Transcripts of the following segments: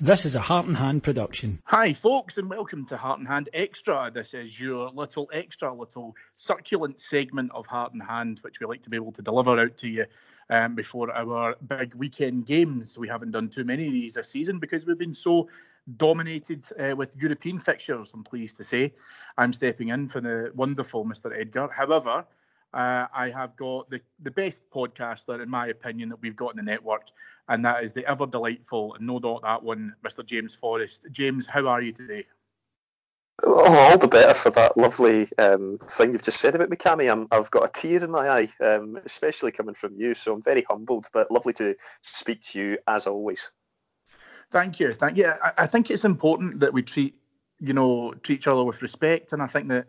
This is a Heart and Hand production. Hi, folks, and welcome to Heart and Hand Extra. This is your little extra, little succulent segment of Heart and Hand, which we like to be able to deliver out to you um, before our big weekend games. We haven't done too many of these this season because we've been so dominated uh, with European fixtures, I'm pleased to say. I'm stepping in for the wonderful Mr. Edgar. However, uh, I have got the, the best podcaster, in my opinion, that we've got in the network, and that is the ever delightful, and no doubt that one, Mr. James Forrest. James, how are you today? Oh, all the better for that lovely um, thing you've just said about me, Cammy. I'm, I've got a tear in my eye, um, especially coming from you. So I'm very humbled, but lovely to speak to you as always. Thank you. Thank you. I, I think it's important that we treat, you know, treat each other with respect, and I think that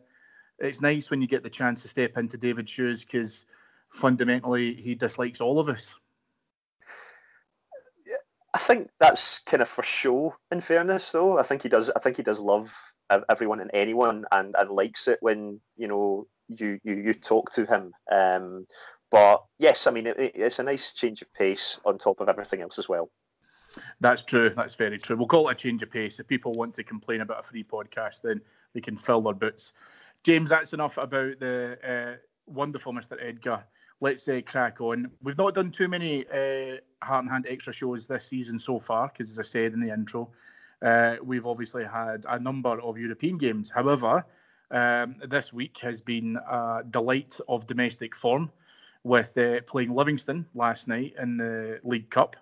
it's nice when you get the chance to step into David's shoes because fundamentally he dislikes all of us. I think that's kind of for show. In fairness, though, I think he does. I think he does love everyone and anyone, and, and likes it when you know you you, you talk to him. Um, but yes, I mean it, it's a nice change of pace on top of everything else as well. That's true. That's very true. We'll call it a change of pace. If people want to complain about a free podcast, then they can fill their boots. James, that's enough about the uh, wonderful Mr. Edgar. Let's uh, crack on. We've not done too many uh, Heart and Hand extra shows this season so far, because as I said in the intro, uh, we've obviously had a number of European games. However, um, this week has been a delight of domestic form with uh, playing Livingston last night in the League Cup.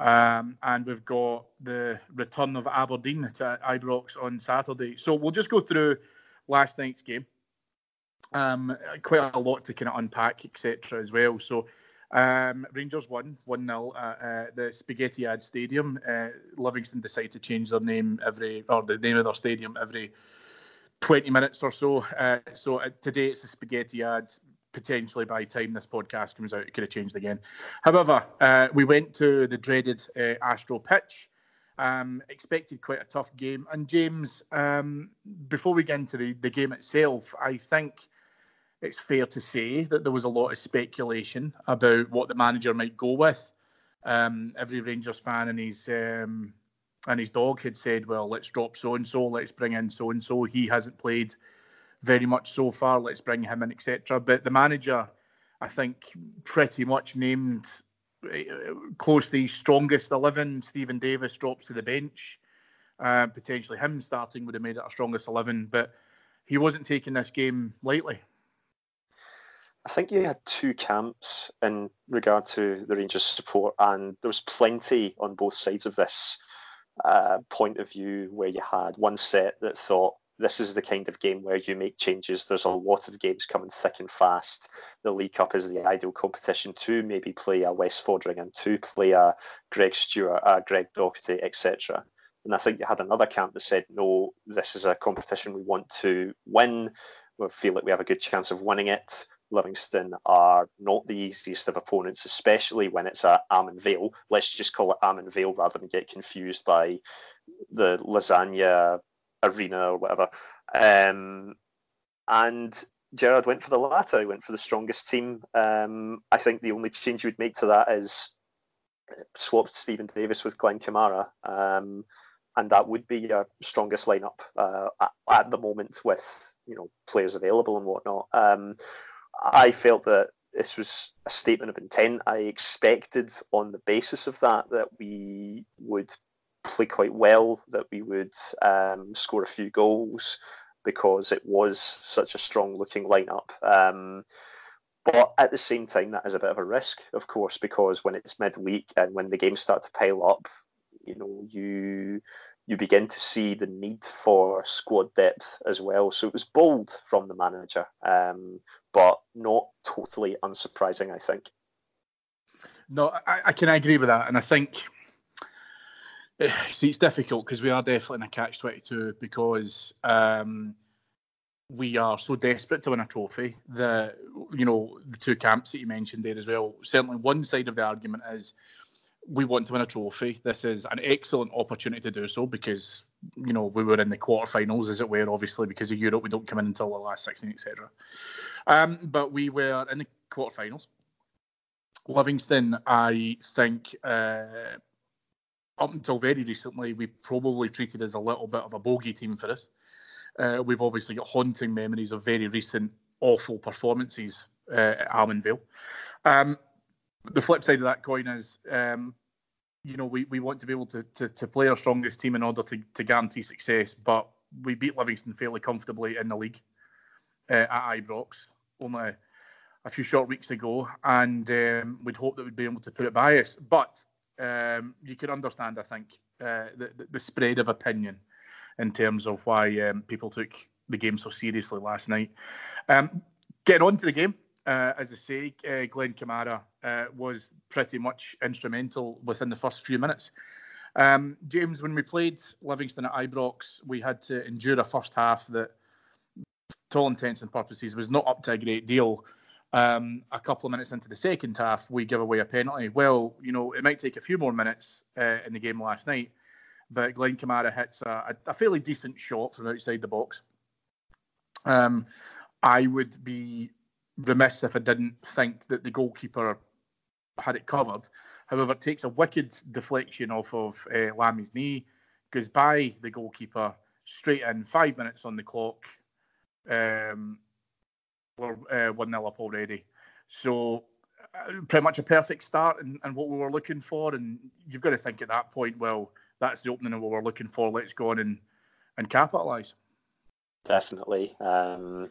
Um, and we've got the return of Aberdeen to Ibrox on Saturday. So we'll just go through last night's game. Um, quite a lot to kind of unpack, etc. as well. So um, Rangers won 1 0 at uh, the Spaghetti Ad Stadium. Uh, Livingston decided to change their name every, or the name of their stadium every 20 minutes or so. Uh, so uh, today it's the Spaghetti Ad. Potentially by the time this podcast comes out, it could have changed again. However, uh, we went to the dreaded uh, Astro pitch. Um, expected quite a tough game. And James, um, before we get into the, the game itself, I think it's fair to say that there was a lot of speculation about what the manager might go with. Um, every Rangers fan and his um, and his dog had said, "Well, let's drop so and so, let's bring in so and so." He hasn't played very much so far. Let's bring him in, etc. But the manager, I think, pretty much named close to strongest 11. Steven Davis drops to the bench. Uh, potentially him starting would have made it our strongest 11, but he wasn't taking this game lightly. I think you had two camps in regard to the Rangers support, and there was plenty on both sides of this uh, point of view where you had one set that thought this is the kind of game where you make changes. There's a lot of games coming thick and fast. The League Cup is the ideal competition to maybe play a Wes Foderingham, to play a Greg Stewart, a Greg Docherty, etc. And I think you had another camp that said, no, this is a competition we want to win. We feel like we have a good chance of winning it. Livingston are not the easiest of opponents, especially when it's at Almondvale. Let's just call it Almondvale rather than get confused by the lasagna arena or whatever. Um, and Gerrard went for the latter. He went for the strongest team. Um, I think the only change you would make to that is swapped Steven Davis with Glenn Kamara. Um, and that would be your strongest lineup uh, at, at, the moment with you know players available and whatnot. Um, I felt that this was a statement of intent. I expected on the basis of that that we would play quite well, that we would um, score a few goals because it was such a strong looking lineup. Um, but at the same time, that is a bit of a risk, of course, because when it's midweek and when the games start to pile up, you know, you you begin to see the need for squad depth as well. So it was bold from the manager, um, but not totally unsurprising, I think. No, I, I can agree with that, and I think see it's difficult because we are definitely in a catch twenty two because um, we are so desperate to win a trophy. The you know the two camps that you mentioned there as well. Certainly, one side of the argument is we want to win a trophy. This is an excellent opportunity to do so because you know we were in the quarterfinals, as it were. Obviously, because of Europe, we don't come in until the last sixteen, etc. Um, but we were in the quarterfinals. Livingston, I think, uh, up until very recently, we probably treated as a little bit of a bogey team for us. Uh, we've obviously got haunting memories of very recent awful performances uh, at Almondvale. Um, the flip side of that coin is, um, you know, we, we want to be able to, to, to play our strongest team in order to, to guarantee success, but we beat Livingston fairly comfortably in the league uh, at Ibrox only a few short weeks ago, and um, we'd hope that we'd be able to put it by us. But um, you can understand, I think, uh, the, the spread of opinion in terms of why um, people took the game so seriously last night. Um, getting on to the game, uh, as I say, uh, Glenn Kamara uh, was pretty much instrumental within the first few minutes. Um, James, when we played Livingston at Ibrox, we had to endure a first half that, to all intents and purposes, was not up to a great deal. Um, a couple of minutes into the second half, we give away a penalty. Well, you know, it might take a few more minutes uh, in the game last night, but Glenn Kamara hits a, a fairly decent shot from outside the box. Um, I would be remiss if I didn't think that the goalkeeper had it covered. However, it takes a wicked deflection off of uh, knee, goes by the goalkeeper straight in, five minutes on the clock. Um, we're uh, 1 0 up already. So, uh, pretty much a perfect start and, and what we were looking for. And you've got to think at that point, well, that's the opening of what we're looking for. Let's go on and, and capitalise. Definitely. Um,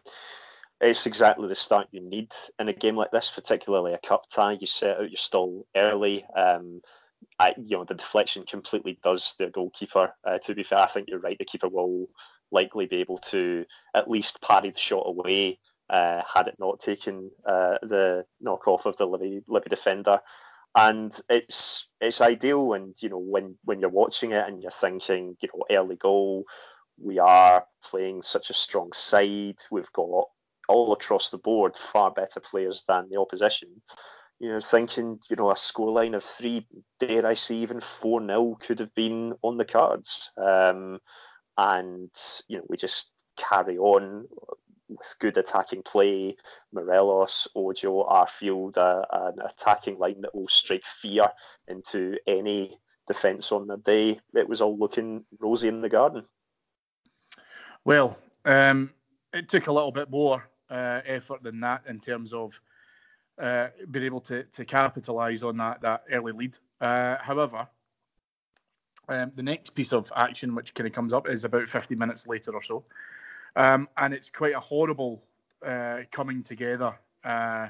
it's exactly the start you need in a game like this, particularly a cup tie. You set out your stall early. Um, I, you know, the deflection completely does the goalkeeper. Uh, to be fair, I think you're right. The keeper will likely be able to at least parry the shot away uh, had it not taken uh, the knockoff of the Libby, Livy defender. And it's it's ideal, and you know when when you're watching it and you're thinking, you know, early goal, we are playing such a strong side. We've got all across the board far better players than the opposition. You know, thinking, you know, a scoreline of three, dare I say, even 4 0 could have been on the cards. Um, and, you know, we just carry on with good attacking play. Morelos, Ojo, Arfield, uh, an attacking line that will strike fear into any defence on the day. It was all looking rosy in the garden. Well, um, it took a little bit more uh, effort than that in terms of uh, being able to to capitalise on that that early lead. Uh, however, um, the next piece of action which kind of comes up is about 50 minutes later or so, um, and it's quite a horrible uh, coming together uh,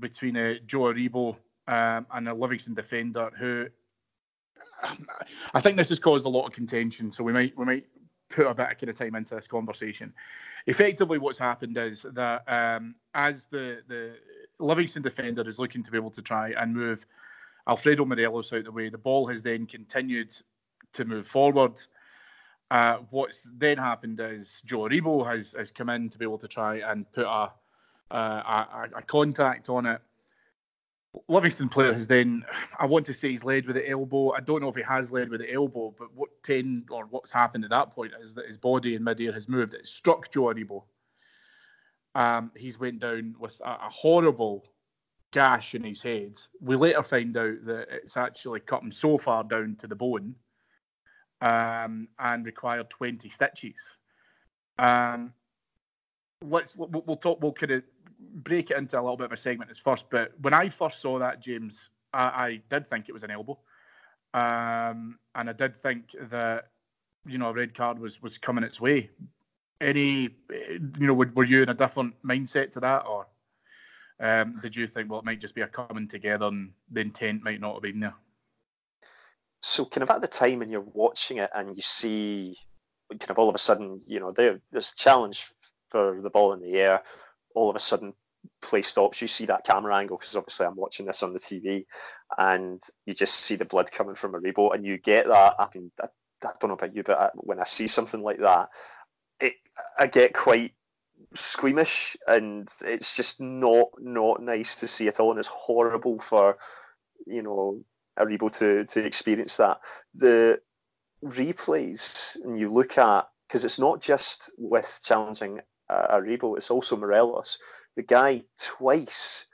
between uh, Joe Aribo um, and a Livingston defender who. I think this has caused a lot of contention, so we might we might put a bit of kind of time into this conversation. Effectively, what's happened is that um, as the the Livingston defender is looking to be able to try and move Alfredo Morelos out of the way, the ball has then continued to move forward. Uh, what's then happened is Joe Aribo has has come in to be able to try and put a uh, a, a, contact on it. Livingston player has then, I want to say he's led with the elbow. I don't know if he has led with the elbow, but what 10 or what's happened at that point is that his body in midair has moved. It struck Joe Aribo. Um, he's went down with a, a, horrible gash in his head. We later find out that it's actually cut him so far down to the bone um, and required 20 stitches. Um, let's we'll, talk. We'll kind of break it into a little bit of a segment as first. But when I first saw that, James, I, I did think it was an elbow, um, and I did think that you know a red card was was coming its way. Any, you know, were, you in a different mindset to that, or um, did you think well it might just be a coming together and the intent might not have been there? So, kind of at the time when you're watching it and you see, kind of all of a sudden, you know, there, there's a challenge for the ball in the air. All of a sudden, play stops. You see that camera angle because obviously I'm watching this on the TV, and you just see the blood coming from Aribo, and you get that. I mean, I, I don't know about you, but I, when I see something like that, it I get quite squeamish, and it's just not not nice to see at all, and it's horrible for you know Aribo to to experience that. The replays, and you look at because it's not just with challenging uh, Aribo, it's also Morelos. The guy twice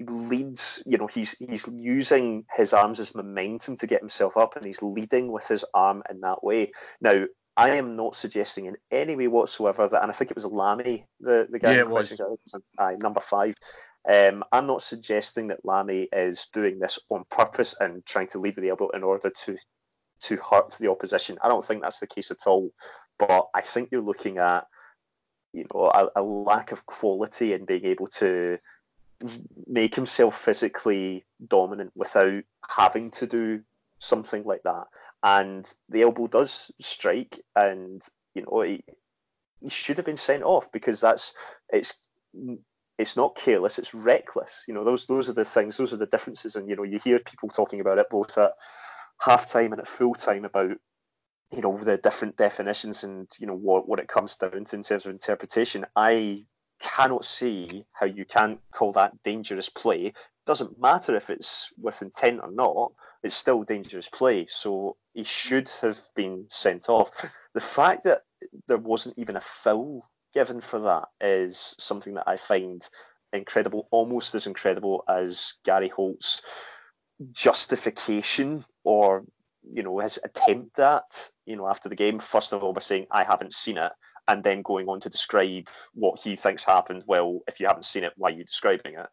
leads, you know, he's he's using his arms as momentum to get himself up, and he's leading with his arm in that way. Now, I am not suggesting in any way whatsoever that, and I think it was Lamie, the the guy yeah, it was. Uh, number five. Um, I'm not suggesting that Lamie is doing this on purpose and trying to lead with the elbow in order to to hurt the opposition. I don't think that's the case at all. But I think you're looking at you know a, a lack of quality in being able to make himself physically dominant without having to do something like that. And the elbow does strike, and you know he, he should have been sent off because that's it's it's not careless, it's reckless. You know those those are the things, those are the differences, and you know you hear people talking about it both at half time and at full time about you know the different definitions and you know what what it comes down to in terms of interpretation. I cannot see how you can't call that dangerous play. Doesn't matter if it's with intent or not it's still dangerous play. So he should have been sent off. The fact that there wasn't even a foul given for that is something that i find incredible almost as incredible as gary holt's justification or you know his attempt at you know after the game first of all by saying I haven't seen it and then going on to describe what he thinks happened. Well, if you haven't seen it, why are you describing it?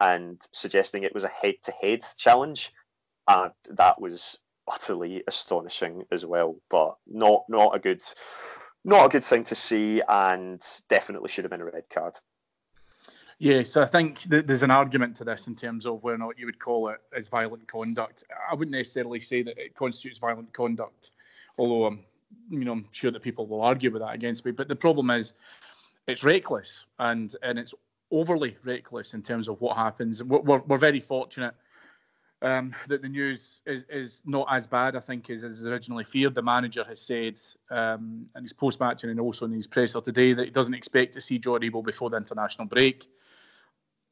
And suggesting it was a head-to-head challenge. Uh, that was utterly astonishing as well, but not not a good not a good thing to see, and definitely should have been a red card. Yes, I think th- there's an argument to this in terms of whether or not you would call it as violent conduct. I wouldn't necessarily say that it constitutes violent conduct, although I'm, you know, I'm sure that people will argue with that against me. But the problem is, it's reckless and and it's overly reckless in terms of what happens. We're, we're, we're very fortunate um, that the news is, is not as bad, I think, as, as originally feared. The manager has said um, in his post match and also in his presser today that he doesn't expect to see Joe Aribo before the international break.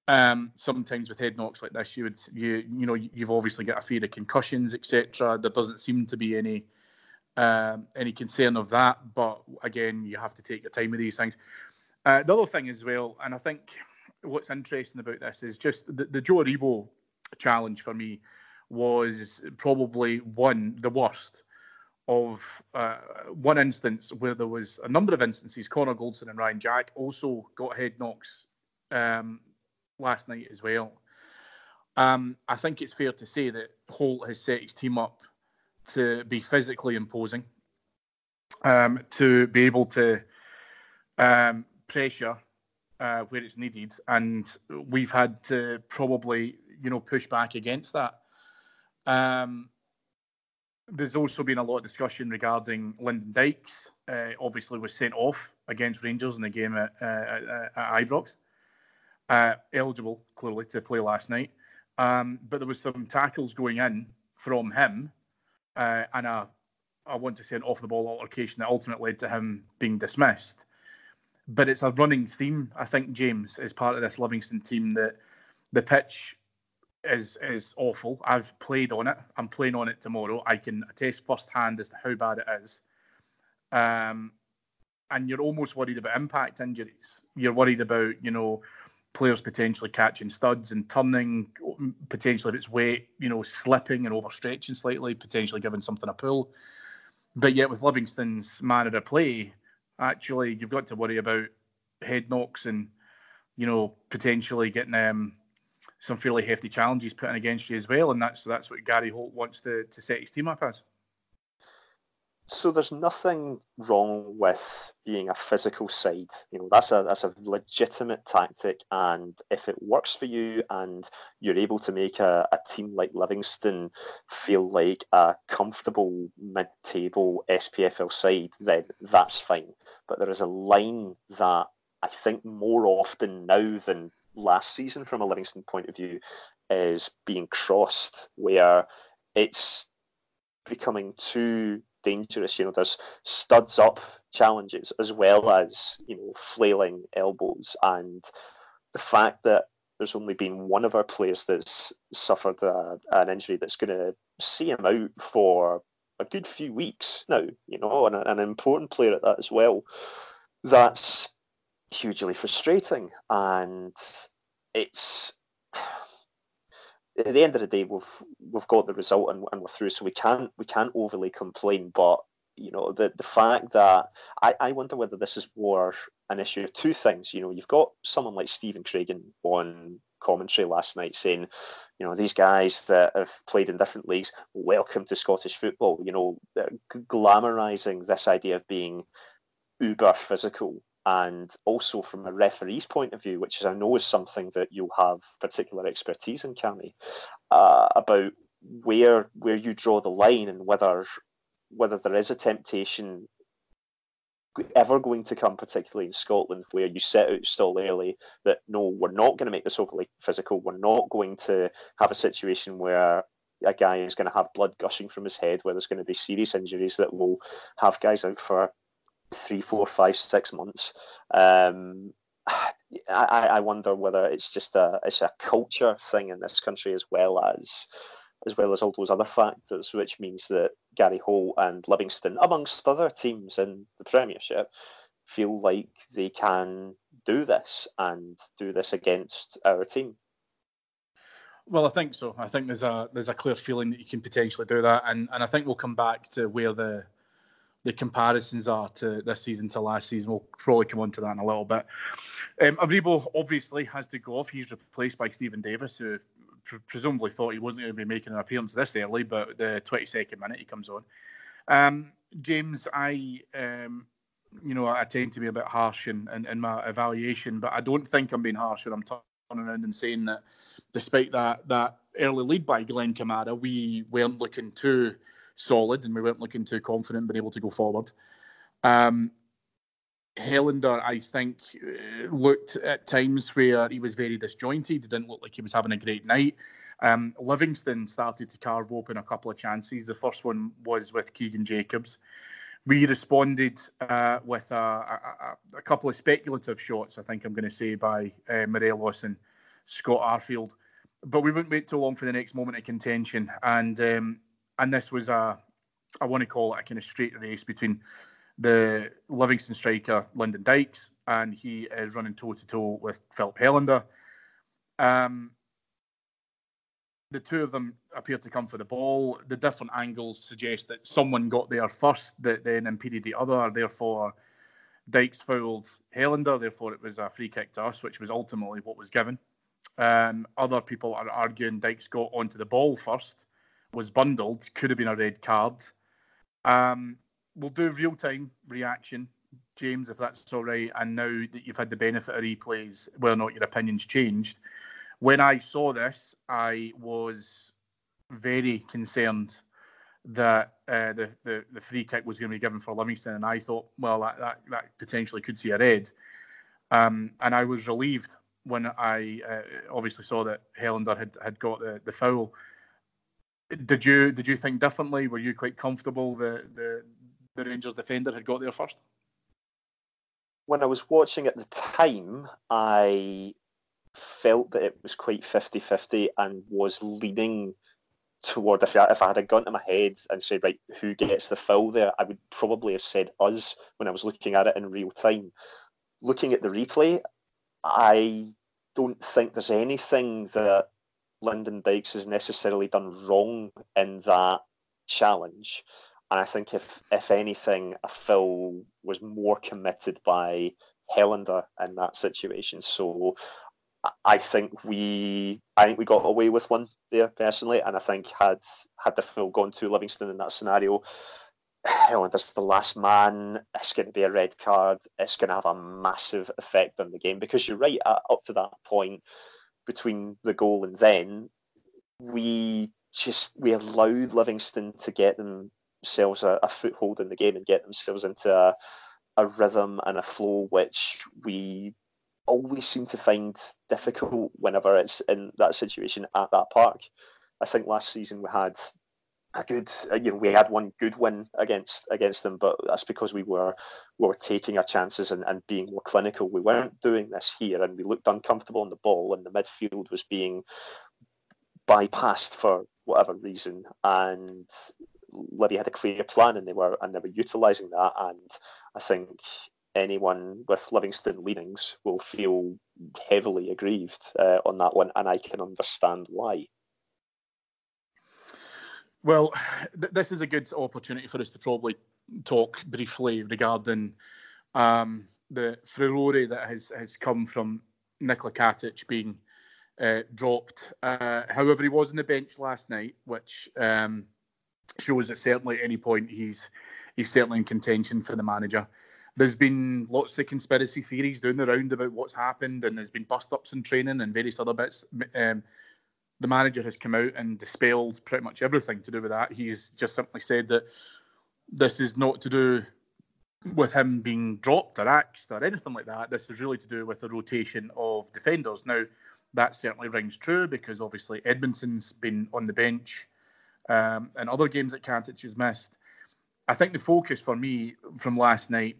Um, sometimes with head knocks like this, you would you you know you've obviously got a fear of concussions, etc. There doesn't seem to be any um, any concern of that, but again, you have to take your time with these things. Uh, the other thing as well, and I think what's interesting about this is just the, the Joe Aribo challenge for me was probably one the worst of uh, one instance where there was a number of instances. Connor Goldson and Ryan Jack also got head knocks um, last night as well. Um, I think it's fair to say that Holt has set his team up to be physically imposing, um, to be able to um, pressure uh, where it's needed, and we've had to probably, you know, push back against that. Um, there's also been a lot of discussion regarding Lyndon Dykes. Uh, obviously, was sent off against Rangers in the game at, uh, at, Ibrox uh, eligible clearly to play last night. Um, but there was some tackles going in from him, uh, and a, I want to say an off the ball altercation that ultimately led to him being dismissed. but it's a running theme. I think James is part of this Livingston team that the pitch is is awful. I've played on it. I'm playing on it tomorrow. I can attest firsthand as to how bad it is. Um, and you're almost worried about impact injuries. You're worried about you know players potentially catching studs and turning, potentially if it's weight, you know, slipping and overstretching slightly, potentially giving something a pull. But yet with Livingston's manner of play, actually you've got to worry about head knocks and you know potentially getting um, some fairly hefty challenges put in against you as well, and that's that's what Gary Holt wants to to set his team up as. So there's nothing wrong with being a physical side. You know, that's a that's a legitimate tactic, and if it works for you and you're able to make a, a team like Livingston feel like a comfortable mid-table SPFL side, then that's fine. But there is a line that I think more often now than last season, from a Livingston point of view, is being crossed, where it's becoming too dangerous. You know, there's studs up challenges as well as you know flailing elbows, and the fact that there's only been one of our players that's suffered a, an injury that's going to see him out for a good few weeks now. You know, and an important player at that as well. That's hugely frustrating, and it's at the end of the day, we've we've got the result and, and we're through, so we can't we can't overly complain. But you know, the the fact that I, I wonder whether this is more an issue of two things. You know, you've got someone like Stephen Craigan on commentary last night saying, you know, these guys that have played in different leagues, welcome to Scottish football. You know, they're glamorizing this idea of being uber physical and also from a referee's point of view, which is I know is something that you'll have particular expertise in, Cammy, uh, about where where you draw the line and whether whether there is a temptation ever going to come, particularly in Scotland, where you set out stall early that no, we're not going to make this overly physical. We're not going to have a situation where a guy is going to have blood gushing from his head, where there's going to be serious injuries that will have guys out for three, four, five, six months. Um, I, I wonder whether it's just a it's a culture thing in this country as well as as well as all those other factors, which means that Gary Holt and Livingston, amongst other teams in the Premiership, feel like they can do this and do this against our team. Well, I think so. I think there's a there's a clear feeling that you can potentially do that, and and I think we'll come back to where the the comparisons are to this season to last season. We'll probably come on to that in a little bit. Um, Aribo obviously has to go off. He's replaced by Steven Davis, who pr- presumably thought he wasn't going to be making an appearance this early, but the 22nd minute he comes on. Um, James, I, um, you know, I tend to be a bit harsh in, in, in, my evaluation, but I don't think I'm being harsh when I'm turning around and saying that despite that that early lead by Glenn Kamara, we weren't looking too solid and we weren't looking too confident being able to go forward. Um, Helander, I think, uh, looked at times where he was very disjointed. It didn't look like he was having a great night. Um, Livingston started to carve open a couple of chances. The first one was with Keaghan Jacobs. We responded uh, with a, a, a, couple of speculative shots, I think I'm going to say, by uh, Morelos and Scott Arfield. But we wouldn't wait too long for the next moment of contention. And um, and this was a, I want to call it a kind of straight race between the Livingston striker Lyndon Dykes, and he is running toe to toe with Filip Helander. Um, the two of them appear to come for the ball. The different angles suggest that someone got there first that then impeded the other. Therefore, Dykes fouled Helander. Therefore, it was a free kick to us, which was ultimately what was given. Um, other people are arguing Dykes got onto the ball first was bundled could have been a red card. Um, we'll do real time reaction, James, if that's all right. And now that you've had the benefit of replays, whether or not your opinion's changed. When I saw this, I was very concerned that uh, the, the, the free kick was going to be given for Livingston, and I thought, well, that that, that potentially could see a red. Um, and I was relieved when I uh, obviously saw that Helander had, had got the, the foul did you did you think differently? Were you quite comfortable the the the Rangers defender had got there first? when I was watching at the time, I felt that it was quite 50-50 and was leaning toward if I, if I had a gun to my head and said right who gets the foul there I would probably have said us when I was looking at it in real time looking at the replay I don't think there's anything that Lyndon Dykes has necessarily done wrong in that challenge and I think if if anything a foul was more committed by Helander in that situation so I think we I think we got away with one there personally, and I think had had the full gone to Livingston in that scenario, hell, this the last man. It's going to be a red card. It's going to have a massive effect on the game because you're right. Up to that point, between the goal and then, we just we allowed Livingston to get themselves a, a foothold in the game and get themselves into a, a rhythm and a flow which we always seem to find difficult whenever it's in that situation at that park. I think last season we had a good, uh, you know, we had one good win against against them, but that's because we were we were taking our chances and, and being more clinical. We weren't doing this here, and we looked uncomfortable on the ball, and the midfield was being bypassed for whatever reason, and Libby had a clear plan, and they were and they were utilising that, and I think anyone with Livingston leanings will feel heavily aggrieved uh, on that one, and I can understand why. Well, th- this is a good opportunity for us to probably talk briefly regarding um, the furore that has, has come from Nikola Katic being uh, dropped. Uh, however, he was on the bench last night, which um, shows that certainly at any point he's he's certainly in contention for the manager there's been lots of conspiracy theories doing the round about what's happened, and there's been bust ups in training and various other bits. Um, the manager has come out and dispelled pretty much everything to do with that. He's just simply said that this is not to do with him being dropped or axed or anything like that. This is really to do with the rotation of defenders. Now, that certainly rings true because obviously Edmundson's been on the bench um, and other games that Katic has missed. I think the focus for me from last night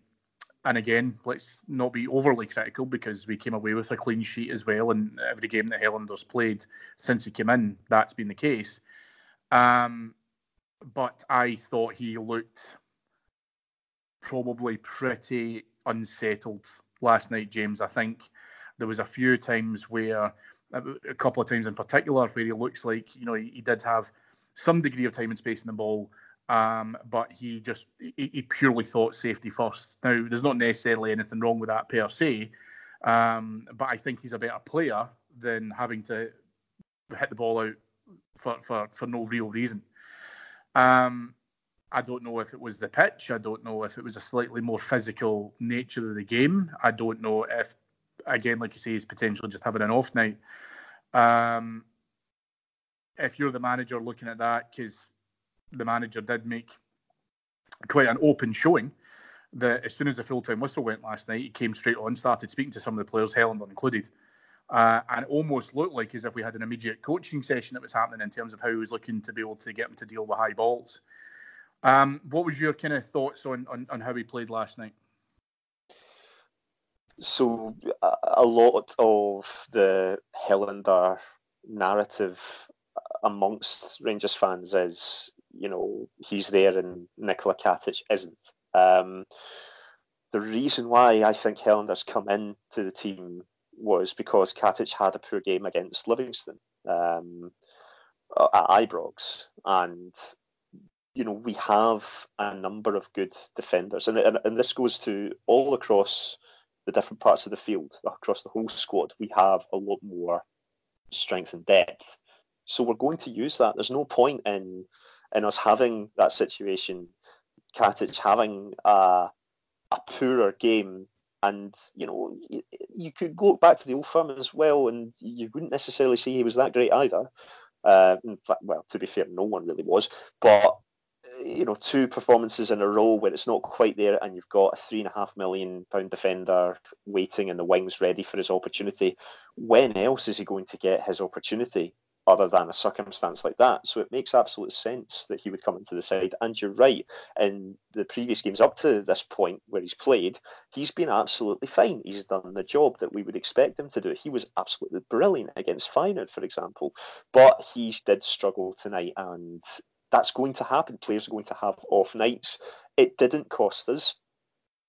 and again, let's not be overly critical because we came away with a clean sheet as well. And every game that Helander's played since he came in, that's been the case. Um, but I thought he looked probably pretty unsettled last night, James. I think there was a few times where, a couple of times in particular, where he looks like, you know, he, he did have some degree of time and space in the ball um, but he just he, he, purely thought safety first. Now, there's not necessarily anything wrong with that per se, um, but I think he's a better player than having to hit the ball out for for, for no real reason. Um, I don't know if it was the pitch. I don't know if it was a slightly more physical nature of the game. I don't know if, again, like you say, he's potentially just having an off night. Um, if you're the manager looking at that, because the manager did make quite an open showing that as soon as the full time whistle went last night, he came straight on, started speaking to some of the players, Helander included. Uh, and it almost looked like as if we had an immediate coaching session that was happening in terms of how he was looking to be able to get him to deal with high balls. Um, what was your kind of thoughts on, on, on how he played last night? So a lot of the Helander narrative amongst Rangers fans is you know he's there and Nikola Katic isn't. Um, the reason why I think Helander's come in to the team was because Katic had a poor game against Livingston um, at Ibrox, and you know we have a number of good defenders, and, and and this goes to all across the different parts of the field, across the whole squad. We have a lot more strength and depth, so we're going to use that. There's no point in in us having that situation, Katic having a, a poorer game. And, you know, you, you, could go back to the old firm as well, and you wouldn't necessarily say he was that great either. Uh, fact, well, to be fair, no one really was. But, you know, two performances in a row where it's not quite there, and you've got a three and a half million pound defender waiting in the wings ready for his opportunity. When else is he going to get his opportunity? Other than a circumstance like that. So it makes absolute sense that he would come into the side. And you're right, in the previous games up to this point where he's played, he's been absolutely fine. He's done the job that we would expect him to do. He was absolutely brilliant against Feyenoord, for example, but he did struggle tonight, and that's going to happen. Players are going to have off nights. It didn't cost us,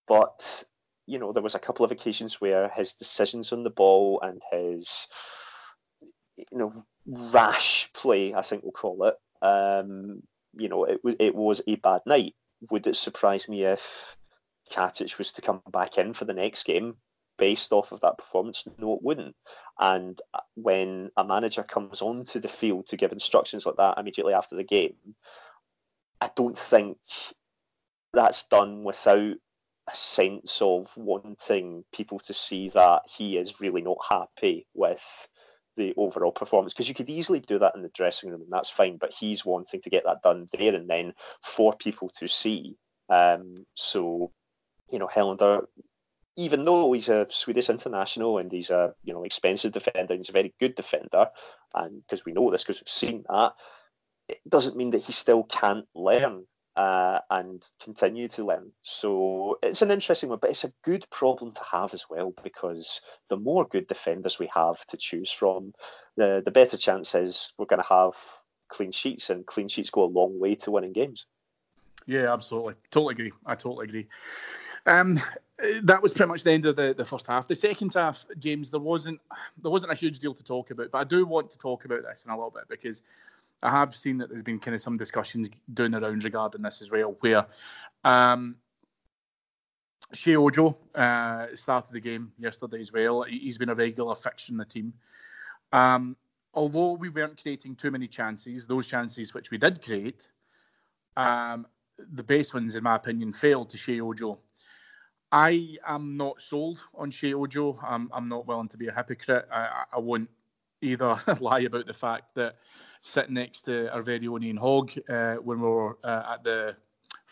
but you know there was a couple of occasions where his decisions on the ball and his you know rash play, I think we'll call it. Um, you know, it it was a bad night. Would it surprise me if Katic was to come back in for the next game based off of that performance? No, it wouldn't. And uh, when a manager comes onto the field to give instructions like that immediately after the game, I don't think that's done without a sense of wanting people to see that he is really not happy with the overall performance because you could easily do that in the dressing room and that's fine but he's wanting to get that done there and then for people to see. Um, so you know Helander even though he's a Swedish international and he's a you know expensive defender he's a very good defender and because we know this because we've seen that it doesn't mean that he still can't learn uh, and continue to learn. So it's an interesting one, but it's a good problem to have as well because the more good defenders we have to choose from, the the better chance is we're going to have clean sheets, and clean sheets go a long way to winning games. Yeah, absolutely, totally agree. I totally agree. Um, that was pretty much the end of the, the first half. The second half, James, there wasn't there wasn't a huge deal to talk about, but I do want to talk about this in a little bit because I have seen that there's been kind of some discussions doing around regarding this as well, where um, Sheyi Ojo uh, started the game yesterday as well. He's been a regular fixture in the team. Um, although we weren't creating too many chances, those chances which we did create, um, the base ones, in my opinion, failed to Sheyi Ojo. I am not sold on Sheyi Ojo. I'm, I'm not willing to be a hypocrite. I, I won't either lie about the fact that sitting next to our very own Ian Hogg uh, when we were uh, at the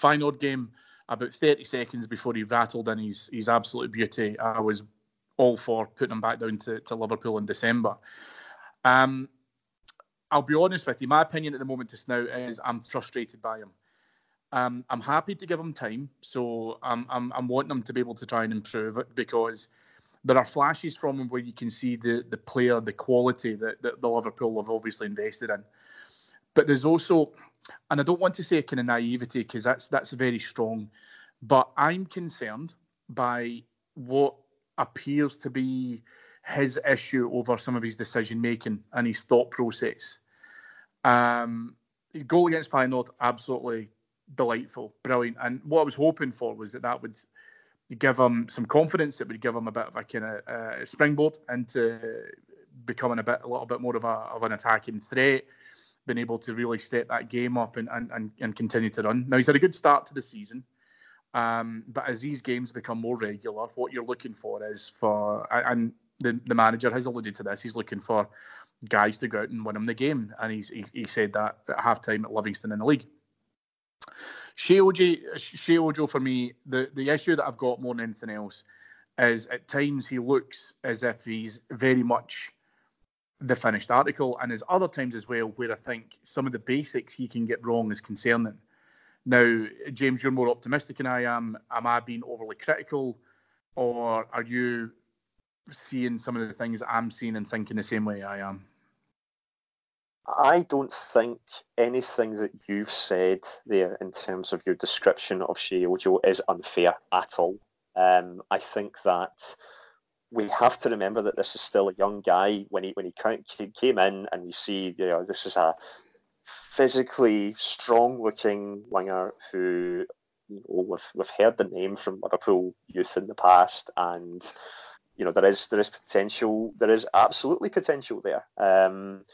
Feyenoord game. About 30 seconds before he rattled in his, his absolute beauty, I was all for putting him back down to, to Liverpool in December. Um, I'll be honest with you, my opinion at the moment just now is I'm frustrated by him. Um, I'm happy to give him time, so I'm, I'm, I'm wanting him to be able to try and improve it because there are flashes from him where you can see the the player, the quality that, that the Liverpool have obviously invested in. But there's also, and I don't want to say kind of naivety because that's that's very strong, but I'm concerned by what appears to be his issue over some of his decision making and his thought process. Um, goal against Feyenoord, absolutely delightful, brilliant. And what I was hoping for was that that would give him some confidence. It would give him a bit of a kind of uh, springboard into becoming a bit, a little bit more of, a, of an attacking threat. Been able to really step that game up and, and, and, and continue to run. Now he's had a good start to the season, um, but as these games become more regular, what you're looking for is for and the, the manager has alluded to this. He's looking for guys to go out and win him the game, and he's he, he said that at half time at Livingston in the league. Sheyi Ojo, for me, the, the issue that I've got more than anything else is at times he looks as if he's very much the finished article, and there's other times as well where I think some of the basics he can get wrong is concerning. Now, James, you're more optimistic than I am. Am I being overly critical, or are you seeing some of the things I'm seeing and thinking the same way I am? I don't think anything that you've said there in terms of your description of Sheyi Ojo is unfair at all. Um, I think that we have to remember that this is still a young guy. When he when he came in, and you see, you know, this is a physically strong-looking winger who, you know, we've we've heard the name from Liverpool youth in the past, and you know there is there is potential. There is absolutely potential there. Um,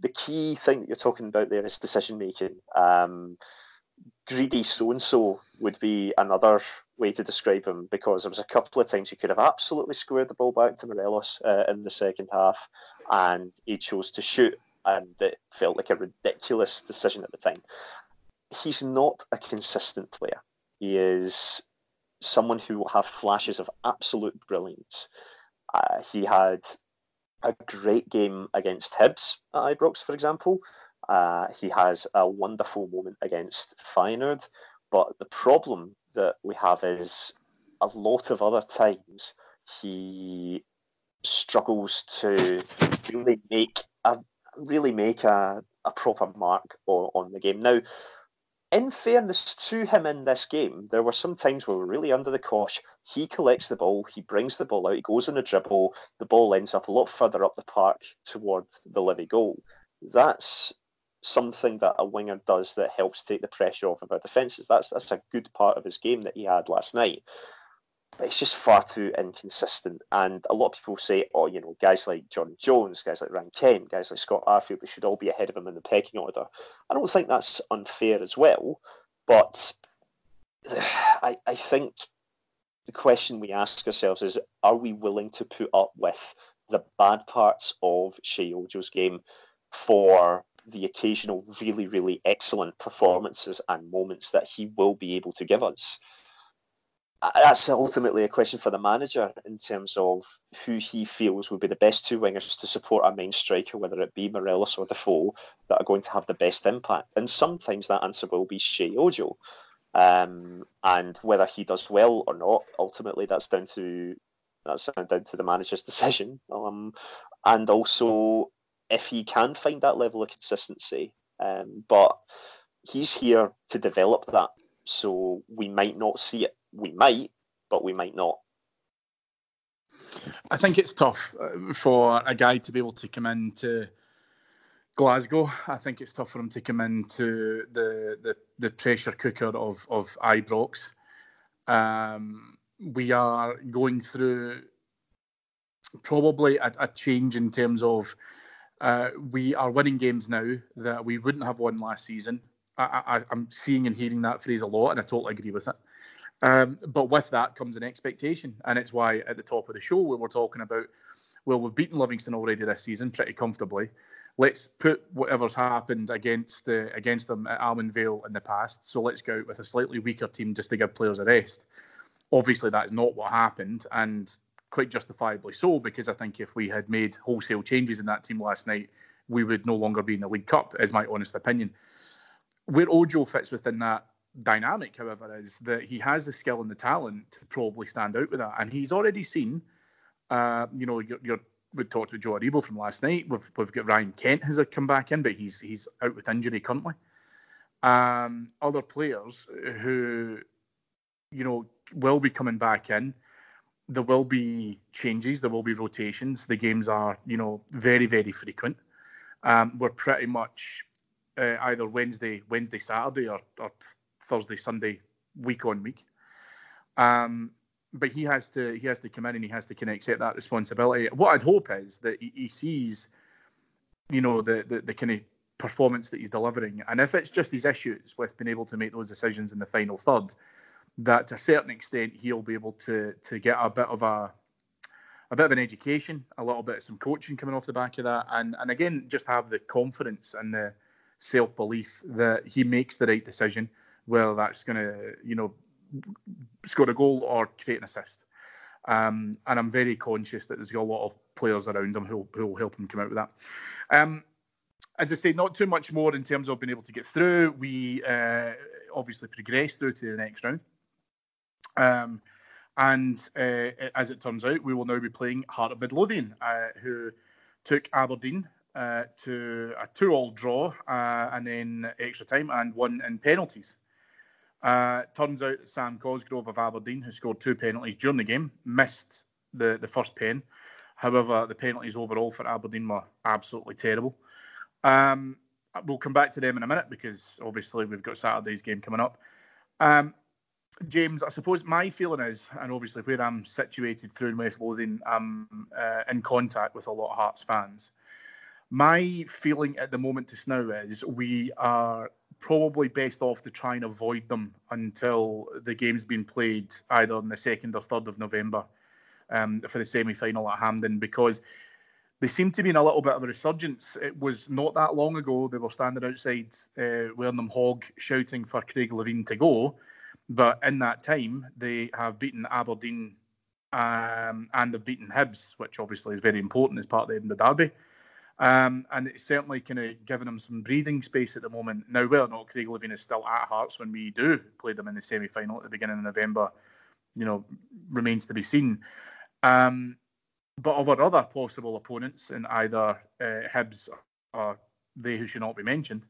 the key thing that you're talking about there is decision making. Um, greedy so and so would be another way to describe him because there was a couple of times he could have absolutely squared the ball back to Morelos uh, in the second half, and he chose to shoot, and it felt like a ridiculous decision at the time. He's not a consistent player. He is someone who will have flashes of absolute brilliance. Uh, he had a great game against Hibs at Ibrox, for example. Uh, he has a wonderful moment against Feyenoord. But the problem that we have is a lot of other times he struggles to really make a really make a, a proper mark on, on the game. Now, in fairness to him in this game, there were some times where we're really under the cosh. He collects the ball, he brings the ball out, he goes on a dribble, the ball ends up a lot further up the park toward the Livy goal. That's something that a winger does that helps take the pressure off of our defences. That's that's a good part of his game that he had last night. But it's just far too inconsistent. And a lot of people say, oh, you know, guys like Jordan Jones, guys like Ryan Kent, guys like Scott Arfield, they should all be ahead of him in the pecking order. I don't think that's unfair as well. But I, I think the question we ask ourselves is are we willing to put up with the bad parts of Sheyi Ojo's game for the occasional really, really excellent performances and moments that he will be able to give us. That's ultimately a question for the manager in terms of who he feels would be the best two wingers to support our main striker, whether it be Morelos or Defoe, that are going to have the best impact. And sometimes that answer will be Sheyi Ojo. Um, and whether he does well or not, ultimately that's down to that's down to the manager's decision. Um, and also if he can find that level of consistency. Um, but he's here to develop that. So we might not see it. We might, but we might not. I think it's tough uh, for a guy to be able to come into Glasgow. I think it's tough for him to come into the the, the pressure cooker of of Ibrox. Um, we are going through probably a, a change in terms of uh, we are winning games now that we wouldn't have won last season. I, am seeing and hearing that phrase a lot, and I totally agree with it. Um, but with that comes an expectation, and it's why at the top of the show we were talking about, well, we've beaten Livingston already this season pretty comfortably. Let's put whatever's happened against the against them at Almondvale in the past. So let's go out with a slightly weaker team just to give players a rest. Obviously, that is not what happened, and quite justifiably so, because I think if we had made wholesale changes in that team last night, we would no longer be in the League Cup, is my honest opinion. Where Ojo fits within that dynamic, however, is that he has the skill and the talent to probably stand out with that. And he's already seen, uh, you know, you're, you're we talked to Joe Aribo from last night. We've, we've got Ryan Kent has come back in, but he's he's out with injury currently. Um, other players who, you know, will be coming back in there will be changes, there will be rotations. The games are, you know, very, very frequent. Um, we're pretty much uh, either Wednesday, Wednesday, Saturday, or, or, Thursday, Sunday, week on week. Um, but he has to he has to come in and he has to kind of accept that responsibility. What I'd hope is that he, he sees, you know, the, the the kind of performance that he's delivering, and if it's just his issues with being able to make those decisions in the final third, that to a certain extent he'll be able to to get a bit of a a bit of an education, a little bit of some coaching coming off the back of that, and and again just have the confidence and the self belief that he makes the right decision, whether that's going to you know score a goal or create an assist. Um, and I'm very conscious that there's got a lot of players around him who will help him come out with that. Um, as I say, not too much more in terms of being able to get through. We uh, obviously progressed through to the next round. Um, and uh, as it turns out, we will now be playing Heart of Midlothian, uh, who took Aberdeen uh, to a two-all draw uh, and then extra time and won in penalties. Uh, turns out Sam Cosgrove of Aberdeen, who scored two penalties during the game, missed the, the first pen. However, the penalties overall for Aberdeen were absolutely terrible. Um, we'll come back to them in a minute because obviously we've got Saturday's game coming up. Um, James, I suppose my feeling is, and obviously where I'm situated through in West Lothian, I'm uh, in contact with a lot of Hearts fans. My feeling at the moment to now is we are probably best off to try and avoid them until the game's been played either on the 2nd or 3rd of November um, for the semi final at Hampden because they seem to be in a little bit of a resurgence. It was not that long ago they were standing outside uh, Wernham Hog shouting for Craig Levein to go but in that time, they have beaten Aberdeen um, and they've beaten Hibs, which obviously is very important as part of the Edinburgh Derby. Um, and it's certainly kind of given them some breathing space at the moment. Now, whether or not Craig Levein is still at Hearts when we do play them in the semi final at the beginning of November, you know, remains to be seen. Um, but of our other possible opponents in either uh, Hibs or they who should not be mentioned,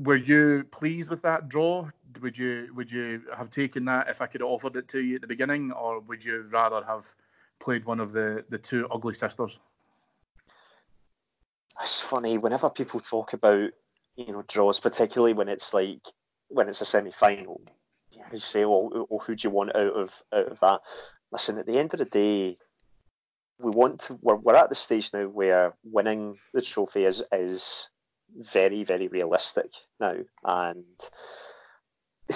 were you pleased with that draw? Would you would you have taken that if I could have offered it to you at the beginning, or would you rather have played one of the the two ugly sisters? It's funny whenever people talk about you know draws, particularly when it's like when it's a semi-final. You say, well, well, who do you want out of out of that? Listen, at the end of the day, we want to. We're, we're at the stage now where winning the trophy is is very very realistic now, and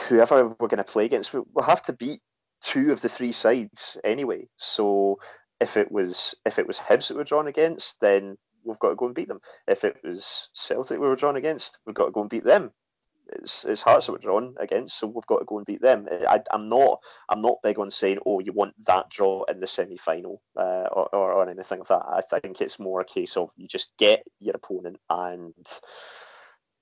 whoever we're going to play against, we'll have to beat two of the three sides anyway. So if it was if it was Hibs that we're drawn against, then we've got to go and beat them. If it was Celtic we were drawn against, we've got to go and beat them. It's, it's Hearts that we're drawn against, so we've got to go and beat them. I, am not I'm not big on saying, oh, you want that draw in the semi final uh, or, or, or anything like that. I think it's more a case of you just get your opponent and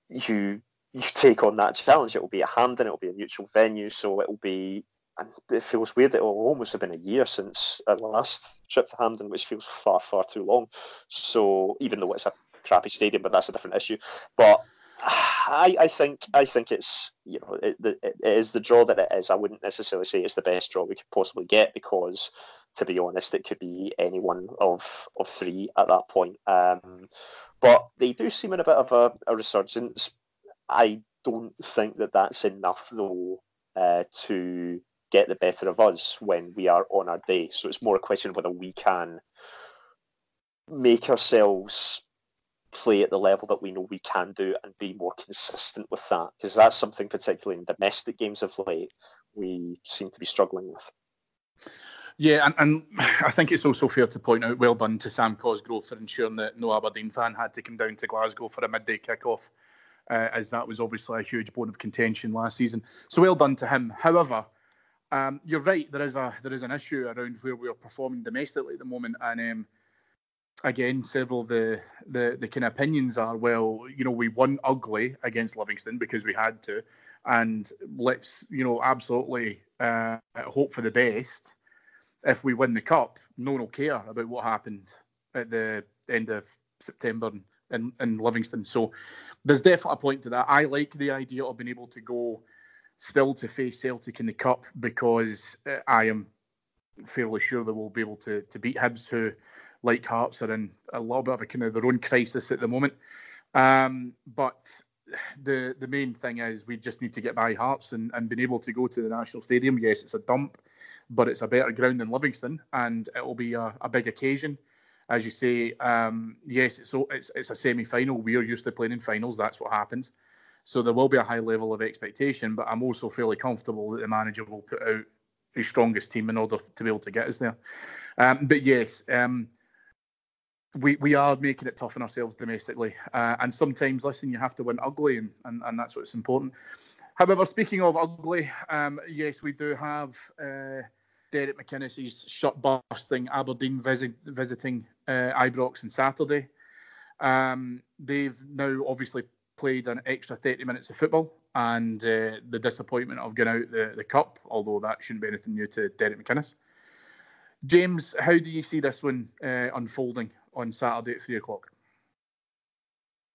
you you take on that challenge. It will be a hand and it will be a neutral venue, so it will be and it feels weird that it will almost have been a year since our last trip to Hampden, which feels far, far too long. So even though it's a crappy stadium, but that's a different issue. But I, I think I think it's you know it, it, it is the draw that it is. I wouldn't necessarily say it's the best draw we could possibly get because, to be honest, it could be any one of of three at that point. Um, but they do seem in a bit of a, a resurgence. I don't think that that's enough though uh, to get the better of us when we are on our day. So it's more a question of whether we can make ourselves play at the level that we know we can do and be more consistent with that. Because that's something, particularly in domestic games of late, we seem to be struggling with. Yeah, and, and I think it's also fair to point out well done to Sam Cosgrove for ensuring that no Aberdeen fan had to come down to Glasgow for a midday kickoff, uh, as that was obviously a huge bone of contention last season. So well done to him. However, um, you're right. There is a there is an issue around where we are performing domestically at the moment, and um, again, several of the, the the kind of opinions are well, you know, we won ugly against Livingston because we had to, and let's you know absolutely uh, hope for the best. If we win the cup, no one will care about what happened at the end of September in, in Livingston. So there's definitely a point to that. I like the idea of being able to go still to face Celtic in the cup because uh, I am fairly sure they will be able to to beat Hibs, who, like Hearts, are in a little bit of a kind of their own crisis at the moment. Um, but the the main thing is we just need to get by Hearts and, and being able to go to the National Stadium. Yes, it's a dump, but it's a better ground than Livingston, and it will be a, a big occasion. As you say, um, yes, it's, it's it's a semi final. We are used to playing in finals. That's what happens. So there will be a high level of expectation, but I'm also fairly comfortable that the manager will put out his strongest team in order to be able to get us there. Um, but yes, um, we we are making it tough on ourselves domestically, uh, and sometimes, listen, you have to win ugly, and, and, and that's what's important. However, speaking of ugly, um, yes, we do have uh, Derek McInnes' shut busting Aberdeen visit, visiting uh, Ibrox on Saturday. Um, they've now obviously played an extra 30 minutes of football and uh, the disappointment of getting out the, the cup, although that shouldn't be anything new to Derek McInnes. James, how do you see this one uh, unfolding on Saturday at three o'clock?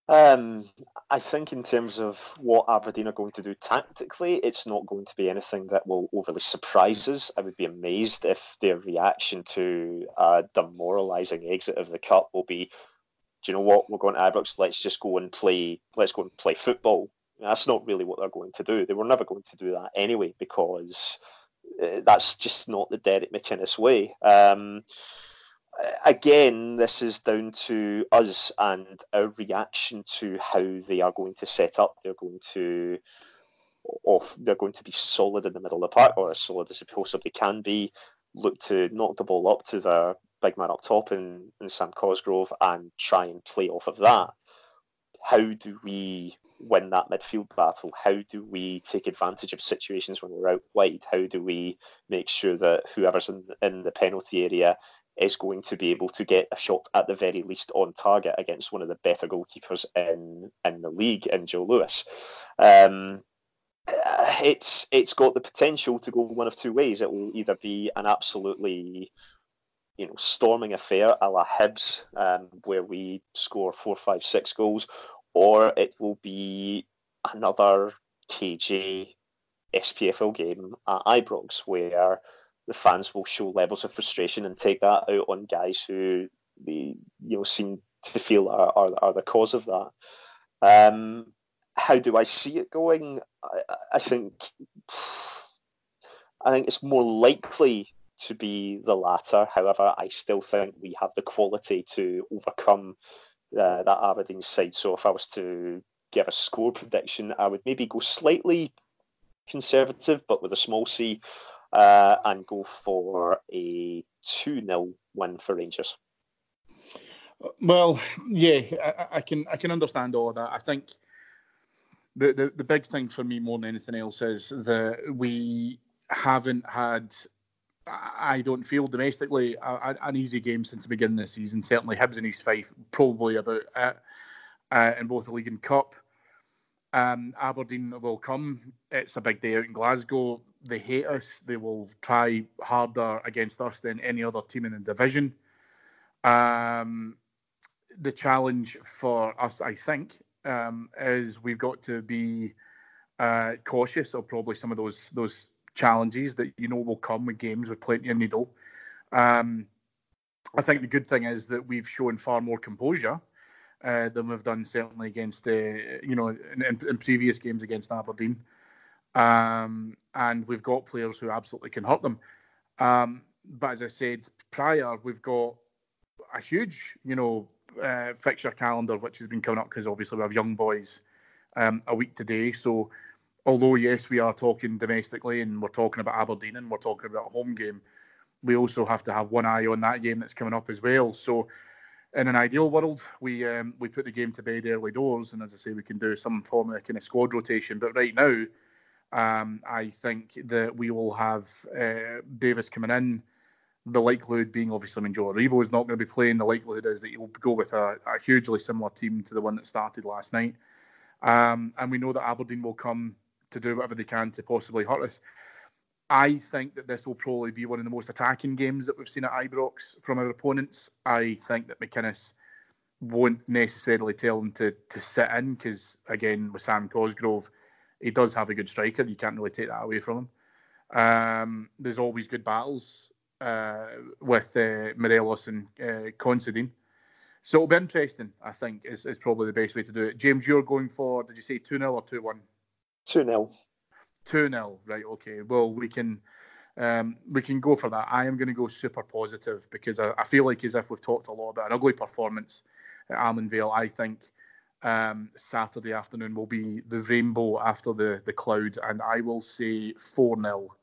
Um, I think in terms of what Aberdeen are going to do tactically, it's not going to be anything that will overly surprise us. I would be amazed if their reaction to a demoralising exit of the cup will be do you know what? We're going to Ibrox. Let's just go and play. Let's go and play football. That's not really what they're going to do. They were never going to do that anyway because uh, that's just not the Derek McInnes way. Um, again, this is down to us and our reaction to how they are going to set up. They're going to off. They're going to be solid in the middle of the park, or as solid as they possibly can be. Look to knock the ball up to their big man up top in, in Sam Cosgrove and try and play off of that. How do we win that midfield battle? How do we take advantage of situations when we're out wide? How do we make sure that whoever's in, in the penalty area is going to be able to get a shot at the very least on target against one of the better goalkeepers in in the league, in Joe Lewis? Um, it's it's got the potential to go one of two ways. It will either be an absolutely you know storming affair a la Hibs, um, where we score four, five, six goals, or it will be another KJ SPFL game at Ibrox where the fans will show levels of frustration and take that out on guys who they you know seem to feel are, are, are the cause of that. Um, how do I see it going? I, I think I think it's more likely to be the latter. However, I still think we have the quality to overcome uh, that Aberdeen side. So if I was to give a score prediction, I would maybe go slightly conservative, but with a small C, uh, and go for a 2 0 win for Rangers. Well, yeah, I, I, can I can understand all that. I think the, the, the big thing for me more than anything else is that we haven't had, I don't feel domestically, a, an easy game since the beginning of the season. Certainly Hibs and East Fife, probably about uh, in both the league and cup. Um, Aberdeen will come. It's a big day out in Glasgow. They hate us. They will try harder against us than any other team in the division. Um, the challenge for us, I think, um, is we've got to be uh, cautious of probably some of those those challenges that you know will come with games with plenty of needle. Um, I think the good thing is that we've shown far more composure uh, than we've done certainly against the you know in, in, previous games against Aberdeen, um, and we've got players who absolutely can hurt them. Um, but as I said prior, we've got a huge you know uh, fixture calendar, which has been coming up because obviously we have Young Boys um, a week today. So, although yes, we are talking domestically and we're talking about Aberdeen and we're talking about a home game, we also have to have one eye on that game that's coming up as well. So, in an ideal world, we um, we put the game to bed early doors, and as I say, we can do some form of kind of squad rotation. But right now, um, I think that we will have uh, Davis coming in the likelihood being obviously, I mean, Joe Aribo is not going to be playing. The likelihood is that he'll go with a, a hugely similar team to the one that started last night. Um, and we know that Aberdeen will come to do whatever they can to possibly hurt us. I think that this will probably be one of the most attacking games that we've seen at Ibrox from our opponents. I think that McInnes won't necessarily tell them to, to sit in because, again, with Sam Cosgrove, he does have a good striker. You can't really take that away from him. Um, there's always good battles uh, with uh, Morelos and uh, Considine. So it'll be interesting, I think, is, is probably the best way to do it. James, you're going for, did you say 2 0 or 2 1? 2 0. 2 0, right, okay. Well, we can. Um, we can go for that. I am going to go super positive because I, I, feel like as if we've talked a lot about an ugly performance at Almondvale. I think um, Saturday afternoon will be the rainbow after the, the cloud, and I will say 4 0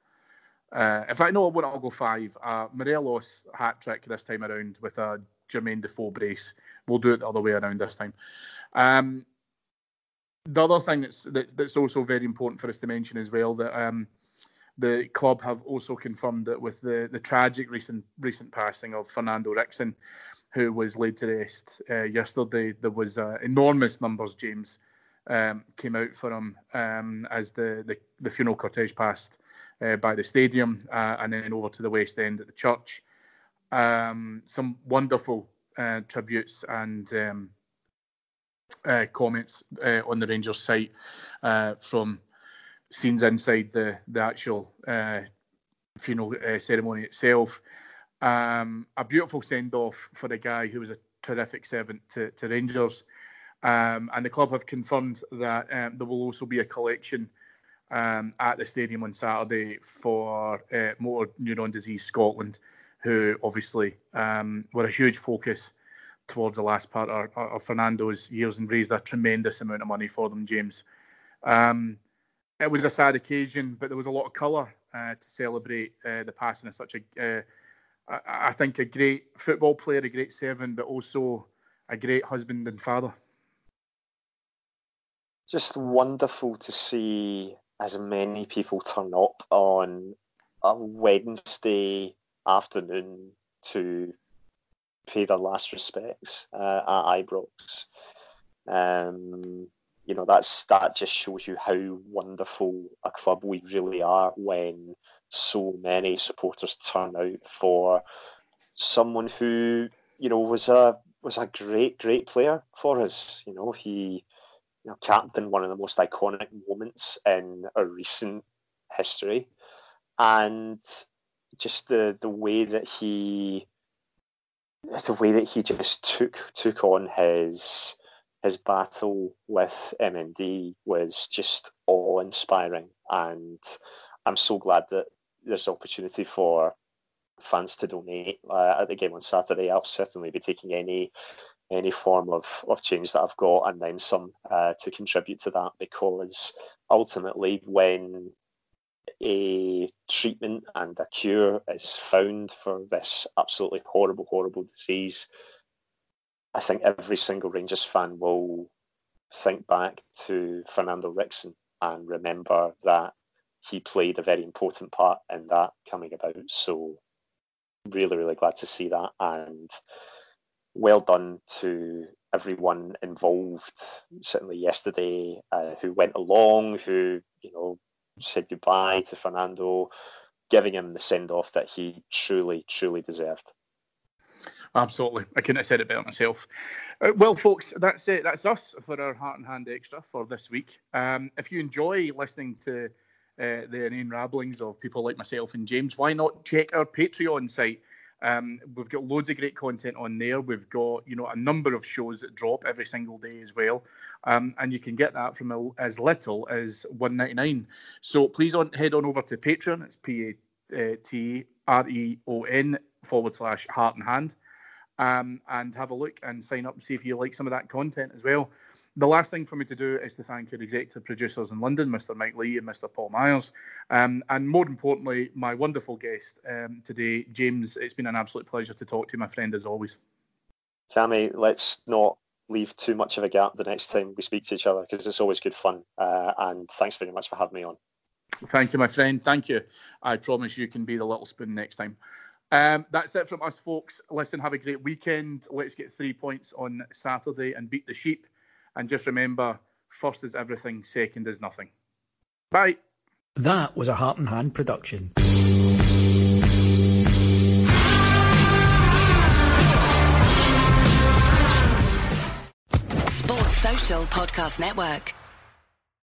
uh, in fact, no, I won't. I'll go five. Uh, Morelos hat trick this time around with a Jermaine Defoe brace. We'll do it the other way around this time. Um, the other thing that's, that's, that's also very important for us to mention as well that um, the club have also confirmed that with the, the tragic recent recent passing of Fernando Ricksen, who was laid to rest uh, yesterday, there was uh, enormous numbers. James um, came out for him um, as the, the the funeral cortege passed uh, by the stadium uh, and then over to the West End at the church. Um, some wonderful uh, tributes and um, uh, comments uh, on the Rangers site uh, from scenes inside the the actual funeral ceremony itself. Um, a beautiful send off for the guy who was a terrific servant to, to Rangers. Um, and the club have confirmed that um, there will also be a collection um, at the stadium on Saturday for uh, Motor Neuron Disease Scotland, who obviously um, were a huge focus towards the last part of, of, Fernando's years and raised a tremendous amount of money for them, James. Um, it was a sad occasion, but there was a lot of colour uh, to celebrate uh, the passing of such a, uh, I, I think, a great football player, a great servant, but also a great husband and father. just wonderful to see as many people turn up on a Wednesday afternoon to pay their last respects uh, at Ibrox. Um, you know, that's that just shows you how wonderful a club we really are when so many supporters turn out for someone who you know was a was a great great player for us. You know, he you know captained one of the most iconic moments in our recent history, and just the the way that he the way that he just took took on his his battle with MND was just awe inspiring, and I'm so glad that there's opportunity for fans to donate uh, at the game on Saturday. I'll certainly be taking any any form of, of change that I've got and then some uh, to contribute to that because ultimately when a treatment and a cure is found for this absolutely horrible, horrible disease, I think every single Rangers fan will think back to Fernando Ricksen and remember that he played a very important part in that coming about. So, really, really glad to see that. And well done to everyone involved, certainly yesterday, uh, who went along, who, you know, said goodbye to Fernando, giving him the send off that he truly, truly deserved. Absolutely, I couldn't have said it better myself. Uh, well, folks, that's it. That's us for our Heart and Hand Extra for this week. Um, if you enjoy listening to uh, the inane rabblings of people like myself and James, why not check our Patreon site? Um, we've got loads of great content on there. We've got you know a number of shows that drop every single day as well, um, and you can get that from a, as little as one ninety nine. So please on head on over to Patreon. It's P A T R E O N forward slash Heart and Hand um, and have a look and sign up and see if you like some of that content as well. The last thing for me to do is to thank your executive producers in London, Mr. Mike Lee and Mr. Paul Myers, um, and more importantly, my wonderful guest um, today, James. It's been an absolute pleasure to talk to you, my friend, as always. Cammy, let's not leave too much of a gap the next time we speak to each other because it's always good fun. Uh, and thanks very much for having me on. Thank you, my friend. Thank you. I promise you can be the little spoon next time. Um, that's it from us, folks. Listen, have a great weekend. Let's get three points on Saturday and beat the sheep. And just remember, first is everything, second is nothing. Bye. That was a Heart and Hand production. Sports Social Podcast Network.